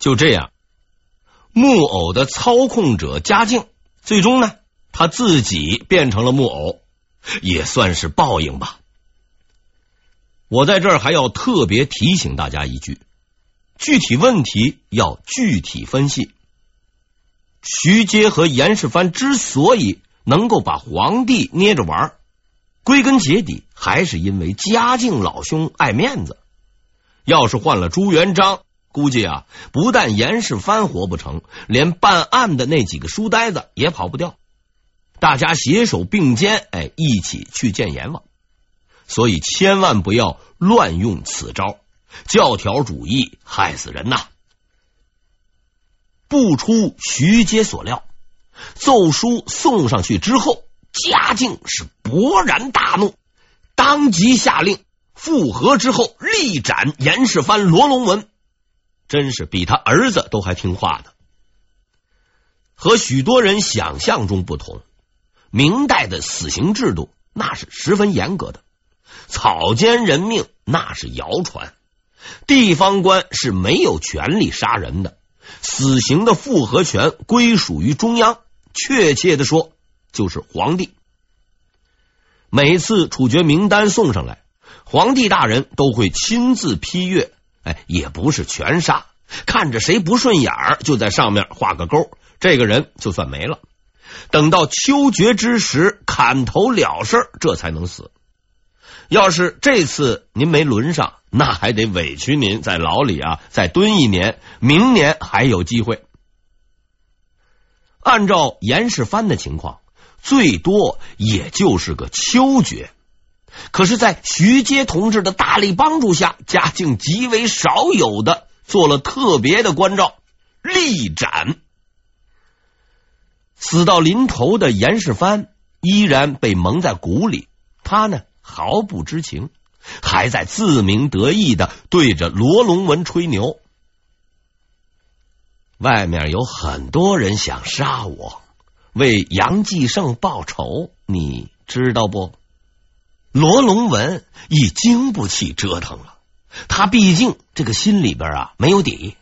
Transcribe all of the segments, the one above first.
就这样，木偶的操控者嘉靖，最终呢，他自己变成了木偶，也算是报应吧。我在这儿还要特别提醒大家一句：具体问题要具体分析。徐阶和严世蕃之所以能够把皇帝捏着玩，归根结底还是因为嘉靖老兄爱面子。要是换了朱元璋，估计啊，不但严世蕃活不成，连办案的那几个书呆子也跑不掉。大家携手并肩，哎，一起去见阎王。所以千万不要乱用此招，教条主义害死人呐！不出徐阶所料，奏书送上去之后，嘉靖是勃然大怒，当即下令复核之后立斩严世蕃、罗龙文。真是比他儿子都还听话的。和许多人想象中不同，明代的死刑制度那是十分严格的，草菅人命那是谣传，地方官是没有权利杀人的。死刑的复核权归属于中央，确切的说就是皇帝。每次处决名单送上来，皇帝大人都会亲自批阅，也不是全杀，看着谁不顺眼儿，就在上面画个勾，这个人就算没了。等到秋决之时，砍头了事，这才能死。要是这次您没轮上，那还得委屈您在牢里啊再蹲一年，明年还有机会。按照严世蕃的情况，最多也就是个秋决。可是，在徐阶同志的大力帮助下，嘉靖极为少有的做了特别的关照，立斩。死到临头的严世蕃依然被蒙在鼓里，他呢？毫不知情，还在自鸣得意的对着罗龙文吹牛。外面有很多人想杀我，为杨继盛报仇，你知道不？罗龙文已经不起折腾了，他毕竟这个心里边啊没有底，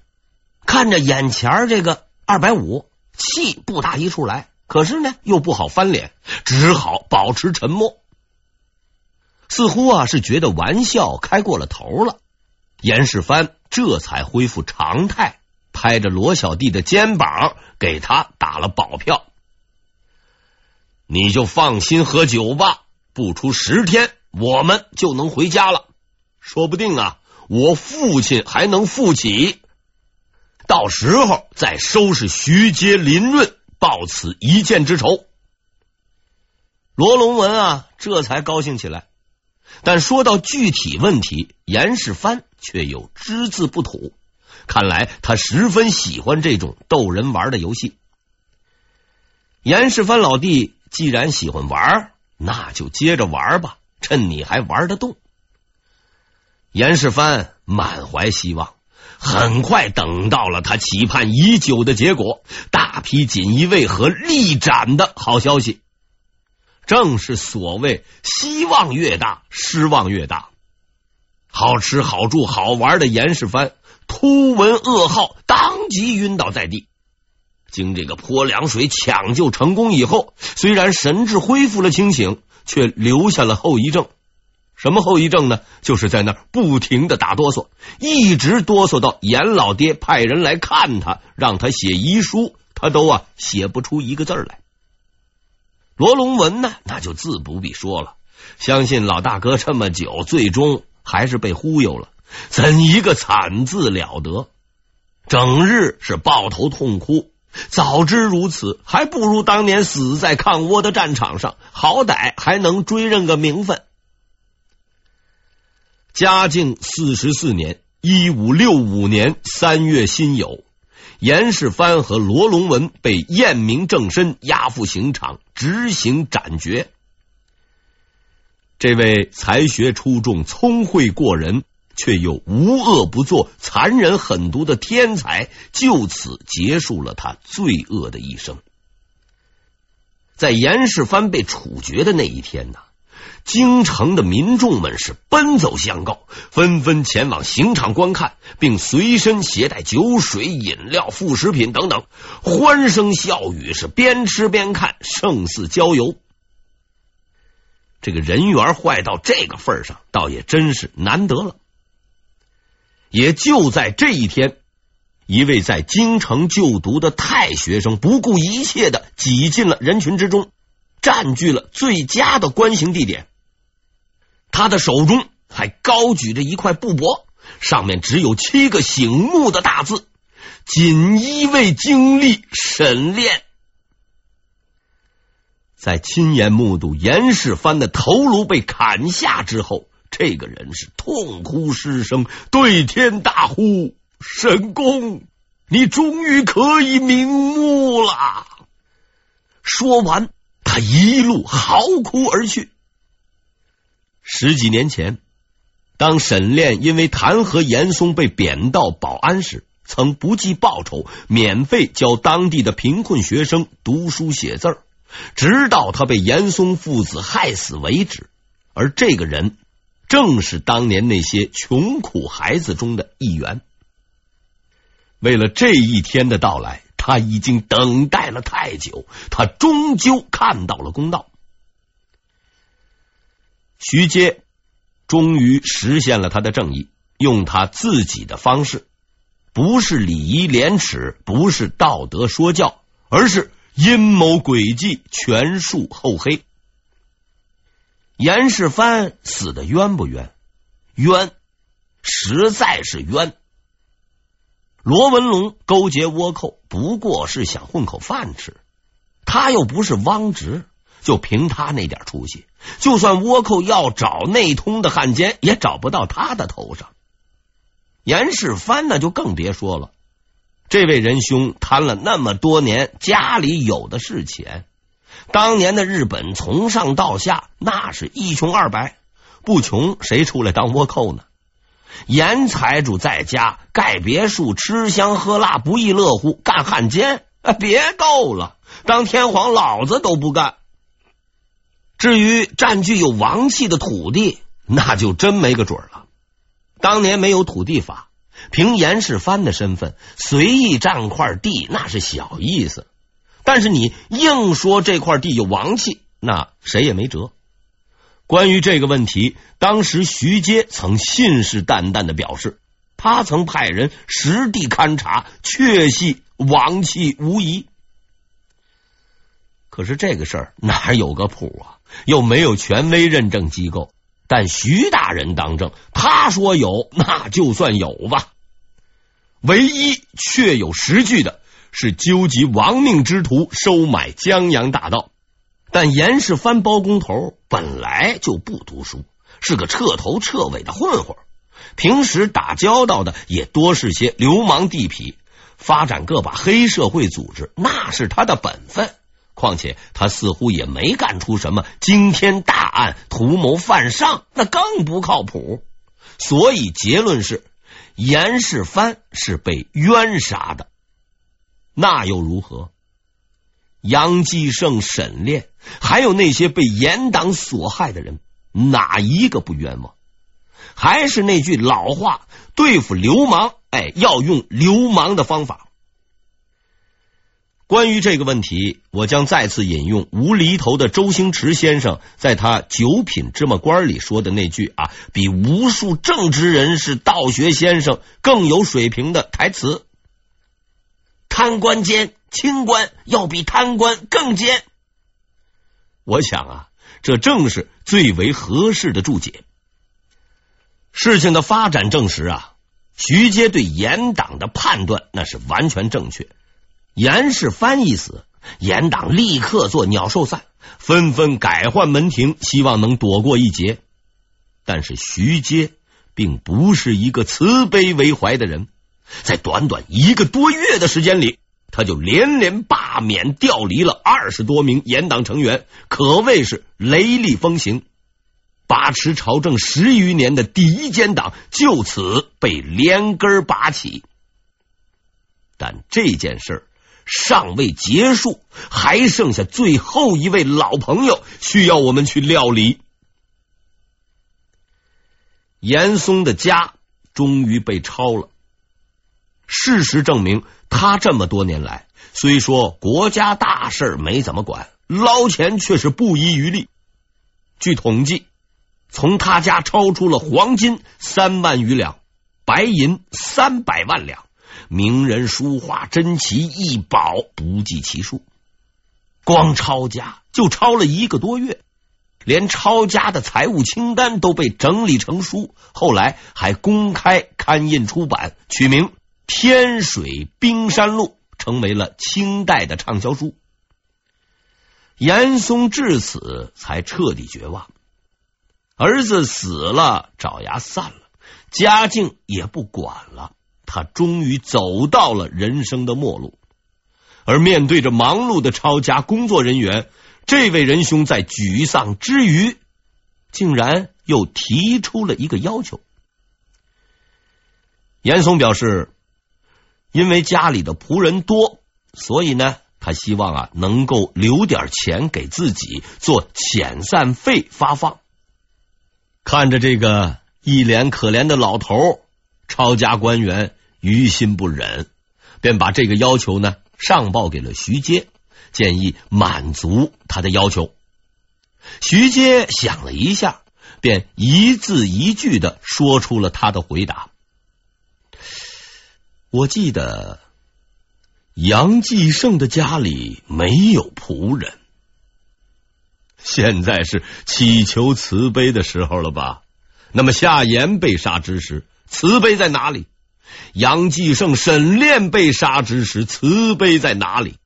看着眼前这个二百五，气不打一处来，可是呢又不好翻脸，只好保持沉默。似乎啊是觉得玩笑开过了头了，严世蕃这才恢复常态，拍着罗小弟的肩膀，给他打了保票：“你就放心喝酒吧，不出十天，我们就能回家了。说不定啊，我父亲还能复起，到时候再收拾徐阶、林润，报此一箭之仇。”罗龙文啊，这才高兴起来。但说到具体问题，严世蕃却又只字不吐。看来他十分喜欢这种逗人玩的游戏。严世蕃老弟既然喜欢玩，那就接着玩吧，趁你还玩得动。严世蕃满怀希望，很快等到了他期盼已久的结果——大批锦衣卫和力斩的好消息。正是所谓希望越大，失望越大。好吃好住好玩的严世蕃突闻噩耗，当即晕倒在地。经这个泼凉水抢救成功以后，虽然神志恢复了清醒，却留下了后遗症。什么后遗症呢？就是在那儿不停的打哆嗦，一直哆嗦到严老爹派人来看他，让他写遗书，他都啊写不出一个字来。罗龙文呢，那就自不必说了。相信老大哥这么久，最终还是被忽悠了。怎一个惨字了得！整日是抱头痛哭。早知如此，还不如当年死在抗倭的战场上，好歹还能追认个名分。嘉靖四十四年（一五六五年）三月辛酉。严世蕃和罗龙文被验明正身，押赴刑场执行斩决。这位才学出众、聪慧过人，却又无恶不作、残忍狠毒的天才，就此结束了他罪恶的一生。在严世蕃被处决的那一天呢，京城的民众们是奔走相告，纷纷前往刑场观看，并随身携带酒水、饮料、副食品等等，欢声笑语是边吃边看，胜似郊游。这个人缘坏到这个份上，倒也真是难得了。也就在这一天，一位在京城就读的太学生不顾一切的挤进了人群之中，占据了最佳的观刑地点。他的手中还高举着一块布帛，上面只有七个醒目的大字：“锦衣卫经历审炼。”在亲眼目睹严世蕃的头颅被砍下之后，这个人是痛哭失声，对天大呼：“沈公，你终于可以瞑目了！”说完，他一路嚎哭而去。十几年前，当沈炼因为弹劾严嵩被贬到保安时，曾不计报酬，免费教当地的贫困学生读书写字。直到他被严嵩父子害死为止，而这个人正是当年那些穷苦孩子中的一员。为了这一天的到来，他已经等待了太久，他终究看到了公道。徐阶终于实现了他的正义，用他自己的方式，不是礼仪廉耻，不是道德说教，而是。阴谋诡计，权术厚黑。严世蕃死的冤不冤？冤，实在是冤。罗文龙勾结倭寇，不过是想混口饭吃。他又不是汪直，就凭他那点出息，就算倭寇要找内通的汉奸，也找不到他的头上。严世蕃那就更别说了。这位仁兄贪了那么多年，家里有的是钱。当年的日本从上到下，那是一穷二白，不穷谁出来当倭寇呢？严财主在家盖别墅，吃香喝辣，不亦乐乎。干汉奸啊，别逗了，当天皇老子都不干。至于占据有王气的土地，那就真没个准了。当年没有土地法。凭严世蕃的身份，随意占块地那是小意思。但是你硬说这块地有王气，那谁也没辙。关于这个问题，当时徐阶曾信誓旦旦的表示，他曾派人实地勘察，确系王气无疑。可是这个事儿哪有个谱啊？又没有权威认证机构。但徐大人当政，他说有，那就算有吧。唯一确有实据的是纠集亡命之徒收买江洋大盗。但严世蕃包工头本来就不读书，是个彻头彻尾的混混，平时打交道的也多是些流氓地痞，发展个把黑社会组织那是他的本分。况且他似乎也没干出什么惊天大案，图谋犯上，那更不靠谱。所以结论是，严世蕃是被冤杀的。那又如何？杨继盛、沈炼，还有那些被严党所害的人，哪一个不冤枉？还是那句老话，对付流氓，哎，要用流氓的方法。关于这个问题，我将再次引用无厘头的周星驰先生在他《九品芝麻官》里说的那句啊，比无数正直人士、道学先生更有水平的台词：“贪官奸，清官要比贪官更奸。”我想啊，这正是最为合适的注解。事情的发展证实啊，徐阶对严党的判断那是完全正确。严世蕃一死，严党立刻做鸟兽散，纷纷改换门庭，希望能躲过一劫。但是徐阶并不是一个慈悲为怀的人，在短短一个多月的时间里，他就连连罢免调离了二十多名严党成员，可谓是雷厉风行。把持朝政十余年的第一奸党就此被连根拔起。但这件事尚未结束，还剩下最后一位老朋友需要我们去料理。严嵩的家终于被抄了。事实证明，他这么多年来，虽说国家大事没怎么管，捞钱却是不遗余力。据统计，从他家抄出了黄金三万余两，白银三百万两，名人书画珍奇异宝不计其数。光抄家就抄了一个多月，连抄家的财务清单都被整理成书，后来还公开刊印出版，取名《天水冰山录》，成为了清代的畅销书。严嵩至此才彻底绝望，儿子死了，爪牙散了，家境也不管了，他终于走到了人生的末路。而面对着忙碌的抄家工作人员，这位仁兄在沮丧之余，竟然又提出了一个要求。严嵩表示，因为家里的仆人多，所以呢，他希望啊能够留点钱给自己做遣散费发放。看着这个一脸可怜的老头，抄家官员于心不忍，便把这个要求呢。上报给了徐阶，建议满足他的要求。徐阶想了一下，便一字一句的说出了他的回答。我记得杨继盛的家里没有仆人，现在是祈求慈悲的时候了吧？那么夏言被杀之时，慈悲在哪里？杨继盛、沈炼被杀之时，慈悲在哪里？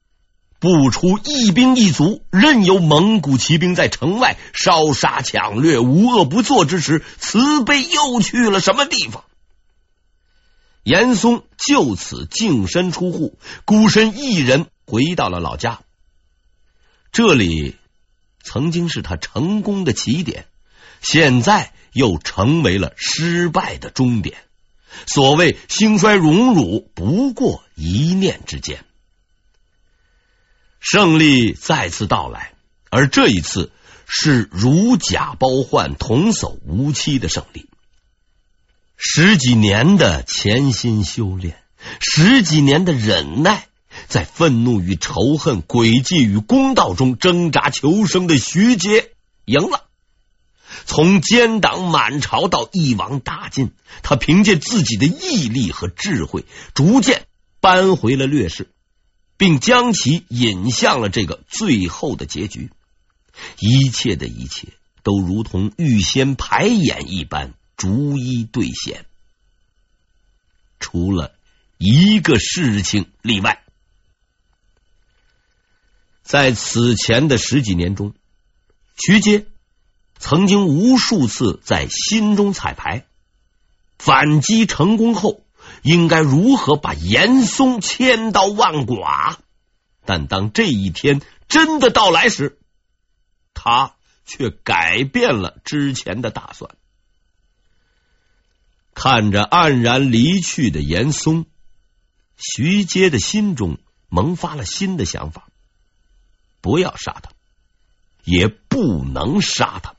不出一兵一卒，任由蒙古骑兵在城外烧杀抢掠、无恶不作之时，慈悲又去了什么地方？严嵩就此净身出户，孤身一人回到了老家。这里曾经是他成功的起点，现在又成为了失败的终点。所谓兴衰荣辱，不过一念之间。胜利再次到来，而这一次是如假包换、童叟无欺的胜利。十几年的潜心修炼，十几年的忍耐，在愤怒与仇恨、诡计与公道中挣扎求生的徐阶赢了。从奸党满朝到一网打尽，他凭借自己的毅力和智慧，逐渐扳回了劣势，并将其引向了这个最后的结局。一切的一切都如同预先排演一般，逐一兑现，除了一个事情例外。在此前的十几年中，徐阶。曾经无数次在心中彩排，反击成功后应该如何把严嵩千刀万剐？但当这一天真的到来时，他却改变了之前的打算。看着黯然离去的严嵩，徐阶的心中萌发了新的想法：不要杀他，也不能杀他。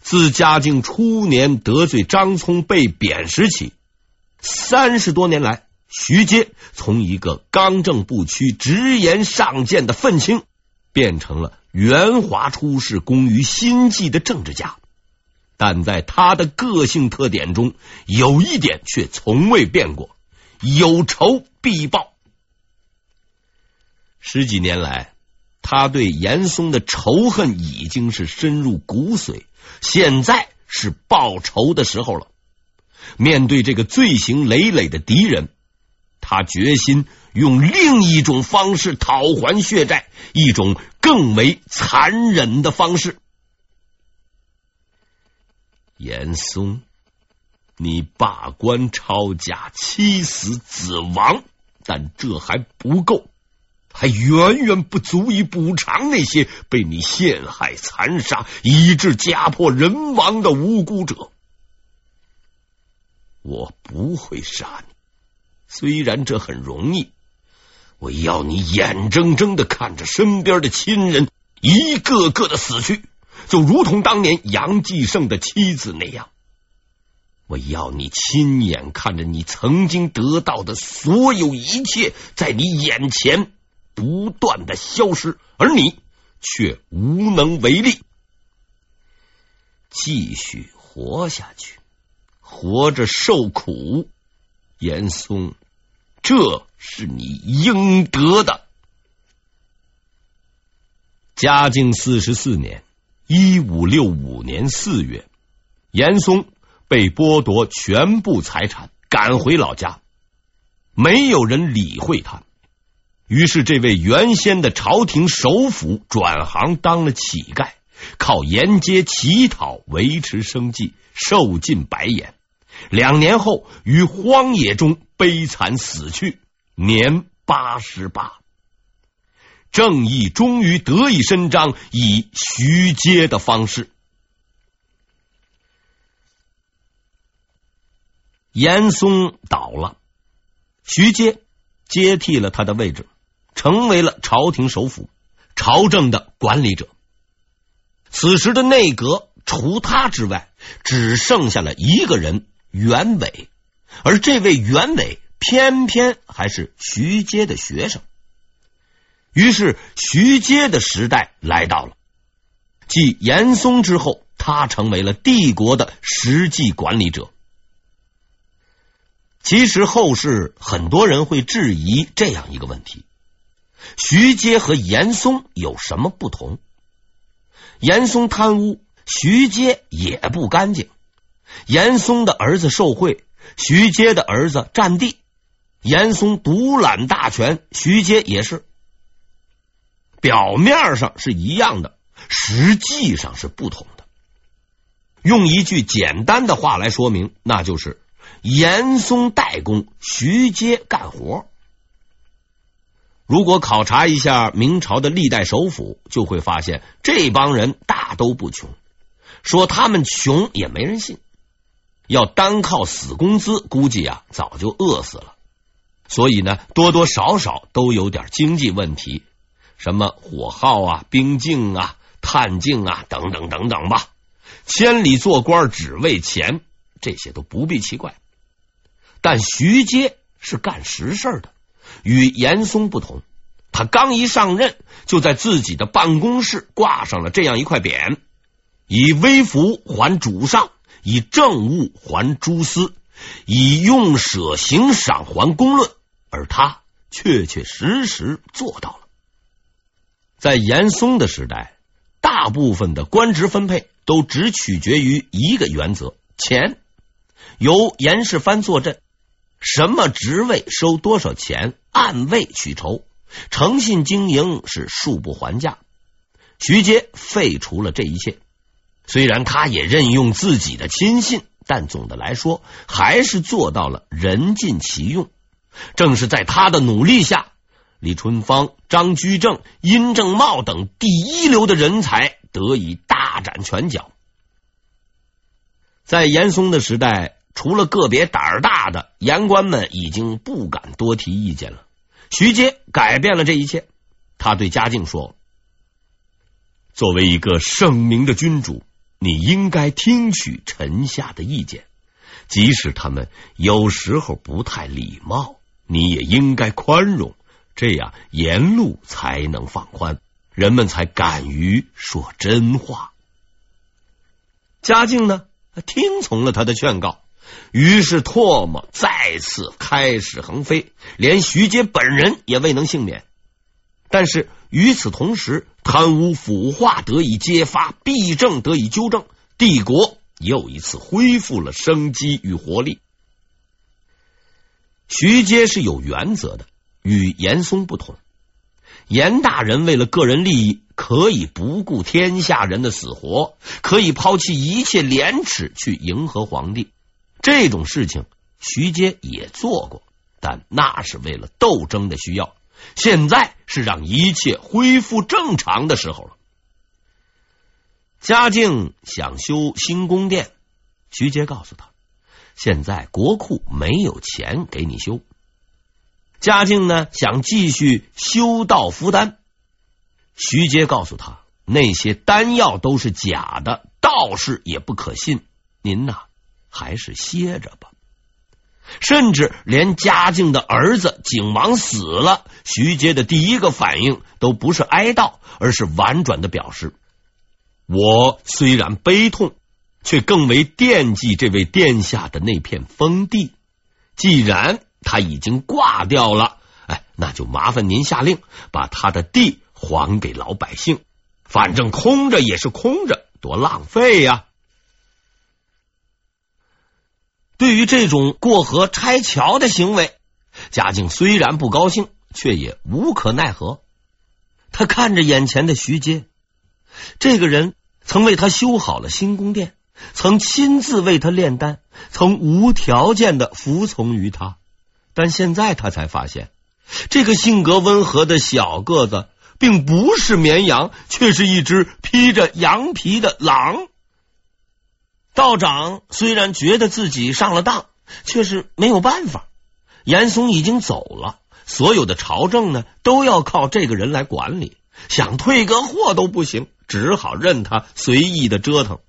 自嘉靖初年得罪张聪被贬时起，三十多年来，徐阶从一个刚正不屈、直言上谏的愤青，变成了圆滑出世、工于心计的政治家。但在他的个性特点中，有一点却从未变过：有仇必报。十几年来，他对严嵩的仇恨已经是深入骨髓。现在是报仇的时候了。面对这个罪行累累的敌人，他决心用另一种方式讨还血债，一种更为残忍的方式。严嵩，你罢官抄家，妻死子亡，但这还不够。还远远不足以补偿那些被你陷害、残杀，以致家破人亡的无辜者。我不会杀你，虽然这很容易。我要你眼睁睁的看着身边的亲人一个个的死去，就如同当年杨继盛的妻子那样。我要你亲眼看着你曾经得到的所有一切，在你眼前不断的消失，而你却无能为力。继续活下去，活着受苦，严嵩，这是你应得的。嘉靖四十四年（一五六五年四月），严嵩。被剥夺全部财产，赶回老家，没有人理会他。于是，这位原先的朝廷首辅转行当了乞丐，靠沿街乞讨维持生计，受尽白眼。两年后，于荒野中悲惨死去，年八十八。正义终于得以伸张，以徐阶的方式。严嵩倒了，徐阶接替了他的位置，成为了朝廷首辅，朝政的管理者。此时的内阁除他之外，只剩下了一个人袁伟，而这位袁伟偏偏还是徐阶的学生。于是，徐阶的时代来到了。继严嵩之后，他成为了帝国的实际管理者。其实后世很多人会质疑这样一个问题：徐阶和严嵩有什么不同？严嵩贪污，徐阶也不干净；严嵩的儿子受贿，徐阶的儿子占地；严嵩独揽大权，徐阶也是。表面上是一样的，实际上是不同的。用一句简单的话来说明，那就是。严嵩代工，徐阶干活。如果考察一下明朝的历代首辅，就会发现这帮人大都不穷。说他们穷也没人信。要单靠死工资，估计啊早就饿死了。所以呢，多多少少都有点经济问题，什么火耗啊、兵竞啊、探镜啊等等等等吧。千里做官只为钱，这些都不必奇怪。但徐阶是干实事的，与严嵩不同。他刚一上任，就在自己的办公室挂上了这样一块匾：“以微服还主上，以政务还诸司，以用舍行赏还公论。”而他确确实实做到了。在严嵩的时代，大部分的官职分配都只取决于一个原则：钱。由严世蕃坐镇。什么职位收多少钱，按位取酬，诚信经营是恕不还价。徐阶废除了这一切，虽然他也任用自己的亲信，但总的来说还是做到了人尽其用。正是在他的努力下，李春芳、张居正、殷正茂等第一流的人才得以大展拳脚。在严嵩的时代。除了个别胆儿大的言官们，已经不敢多提意见了。徐阶改变了这一切。他对嘉靖说：“作为一个圣明的君主，你应该听取臣下的意见，即使他们有时候不太礼貌，你也应该宽容。这样言路才能放宽，人们才敢于说真话。”嘉靖呢，听从了他的劝告。于是唾沫再次开始横飞，连徐阶本人也未能幸免。但是与此同时，贪污腐化得以揭发，弊政得以纠正，帝国又一次恢复了生机与活力。徐阶是有原则的，与严嵩不同。严大人为了个人利益，可以不顾天下人的死活，可以抛弃一切廉耻去迎合皇帝。这种事情，徐阶也做过，但那是为了斗争的需要。现在是让一切恢复正常的时候了。嘉靖想修新宫殿，徐阶告诉他，现在国库没有钱给你修。嘉靖呢，想继续修道服丹，徐阶告诉他，那些丹药都是假的，道士也不可信。您呐，还是歇着吧。甚至连嘉靖的儿子景王死了，徐阶的第一个反应都不是哀悼，而是婉转的表示：我虽然悲痛，却更为惦记这位殿下的那片封地。既然他已经挂掉了，哎，那就麻烦您下令把他的地还给老百姓。反正空着也是空着，多浪费呀！对于这种过河拆桥的行为，嘉靖虽然不高兴，却也无可奈何。他看着眼前的徐阶，这个人曾为他修好了新宫殿，曾亲自为他炼丹，曾无条件的服从于他。但现在他才发现，这个性格温和的小个子，并不是绵羊，却是一只披着羊皮的狼。道长虽然觉得自己上了当，却是没有办法。严嵩已经走了，所有的朝政呢，都要靠这个人来管理，想退个货都不行，只好任他随意的折腾。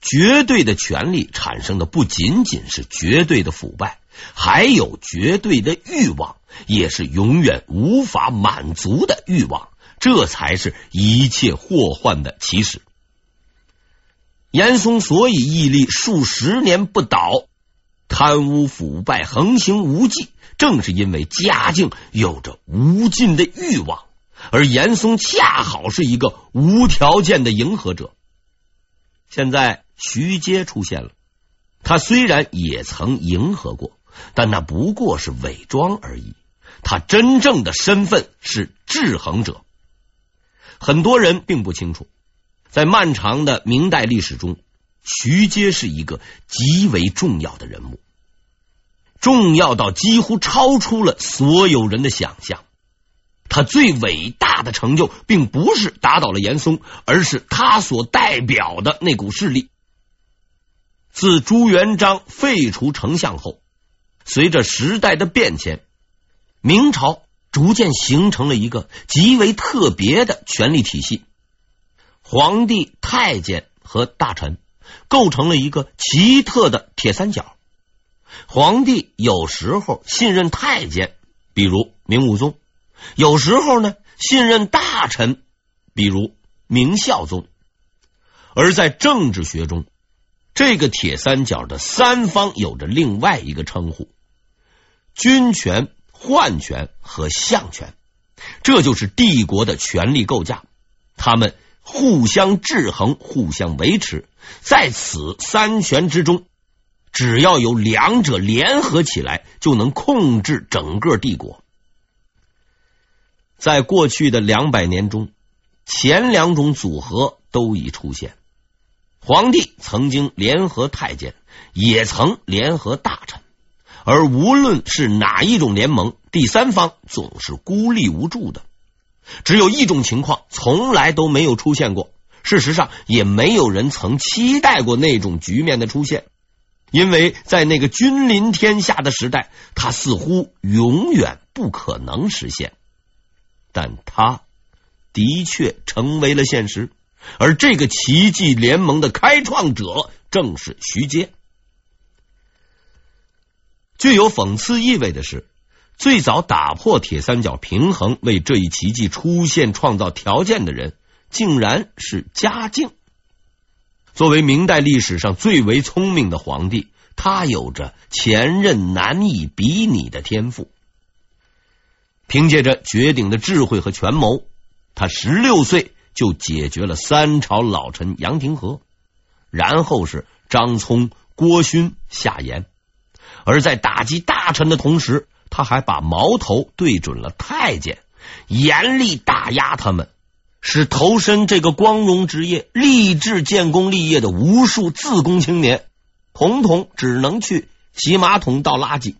绝对的权力产生的不仅仅是绝对的腐败，还有绝对的欲望，也是永远无法满足的欲望，这才是一切祸患的起始。严嵩所以屹立数十年不倒，贪污腐败横行无忌，正是因为嘉靖有着无尽的欲望，而严嵩恰好是一个无条件的迎合者。现在徐阶出现了，他虽然也曾迎合过，但那不过是伪装而已。他真正的身份是制衡者，很多人并不清楚。在漫长的明代历史中，徐阶是一个极为重要的人物，重要到几乎超出了所有人的想象。他最伟大的成就，并不是打倒了严嵩，而是他所代表的那股势力。自朱元璋废除丞相后，随着时代的变迁，明朝逐渐形成了一个极为特别的权力体系。皇帝、太监和大臣构成了一个奇特的铁三角。皇帝有时候信任太监，比如明武宗；有时候呢，信任大臣，比如明孝宗。而在政治学中，这个铁三角的三方有着另外一个称呼：军权、宦权和相权。这就是帝国的权力构架。他们。互相制衡，互相维持，在此三权之中，只要有两者联合起来，就能控制整个帝国。在过去的两百年中，前两种组合都已出现。皇帝曾经联合太监，也曾联合大臣，而无论是哪一种联盟，第三方总是孤立无助的。只有一种情况从来都没有出现过，事实上也没有人曾期待过那种局面的出现，因为在那个君临天下的时代，它似乎永远不可能实现。但它的确成为了现实，而这个奇迹联盟的开创者正是徐阶。具有讽刺意味的是。最早打破铁三角平衡，为这一奇迹出现创造条件的人，竟然是嘉靖。作为明代历史上最为聪明的皇帝，他有着前任难以比拟的天赋。凭借着绝顶的智慧和权谋，他十六岁就解决了三朝老臣杨廷和，然后是张聪、郭勋、夏言，而在打击大臣的同时。他还把矛头对准了太监，严厉打压他们，使投身这个光荣职业、立志建功立业的无数自宫青年，统统只能去洗马桶倒垃圾。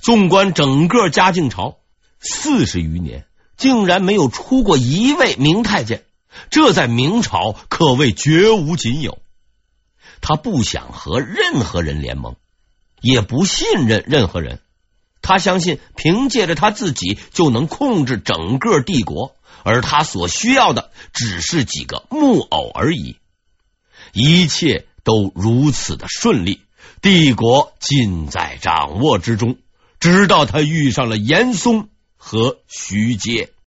纵观整个嘉靖朝四十余年，竟然没有出过一位明太监，这在明朝可谓绝无仅有。他不想和任何人联盟，也不信任任何人。他相信，凭借着他自己就能控制整个帝国，而他所需要的只是几个木偶而已。一切都如此的顺利，帝国尽在掌握之中。直到他遇上了严嵩和徐阶。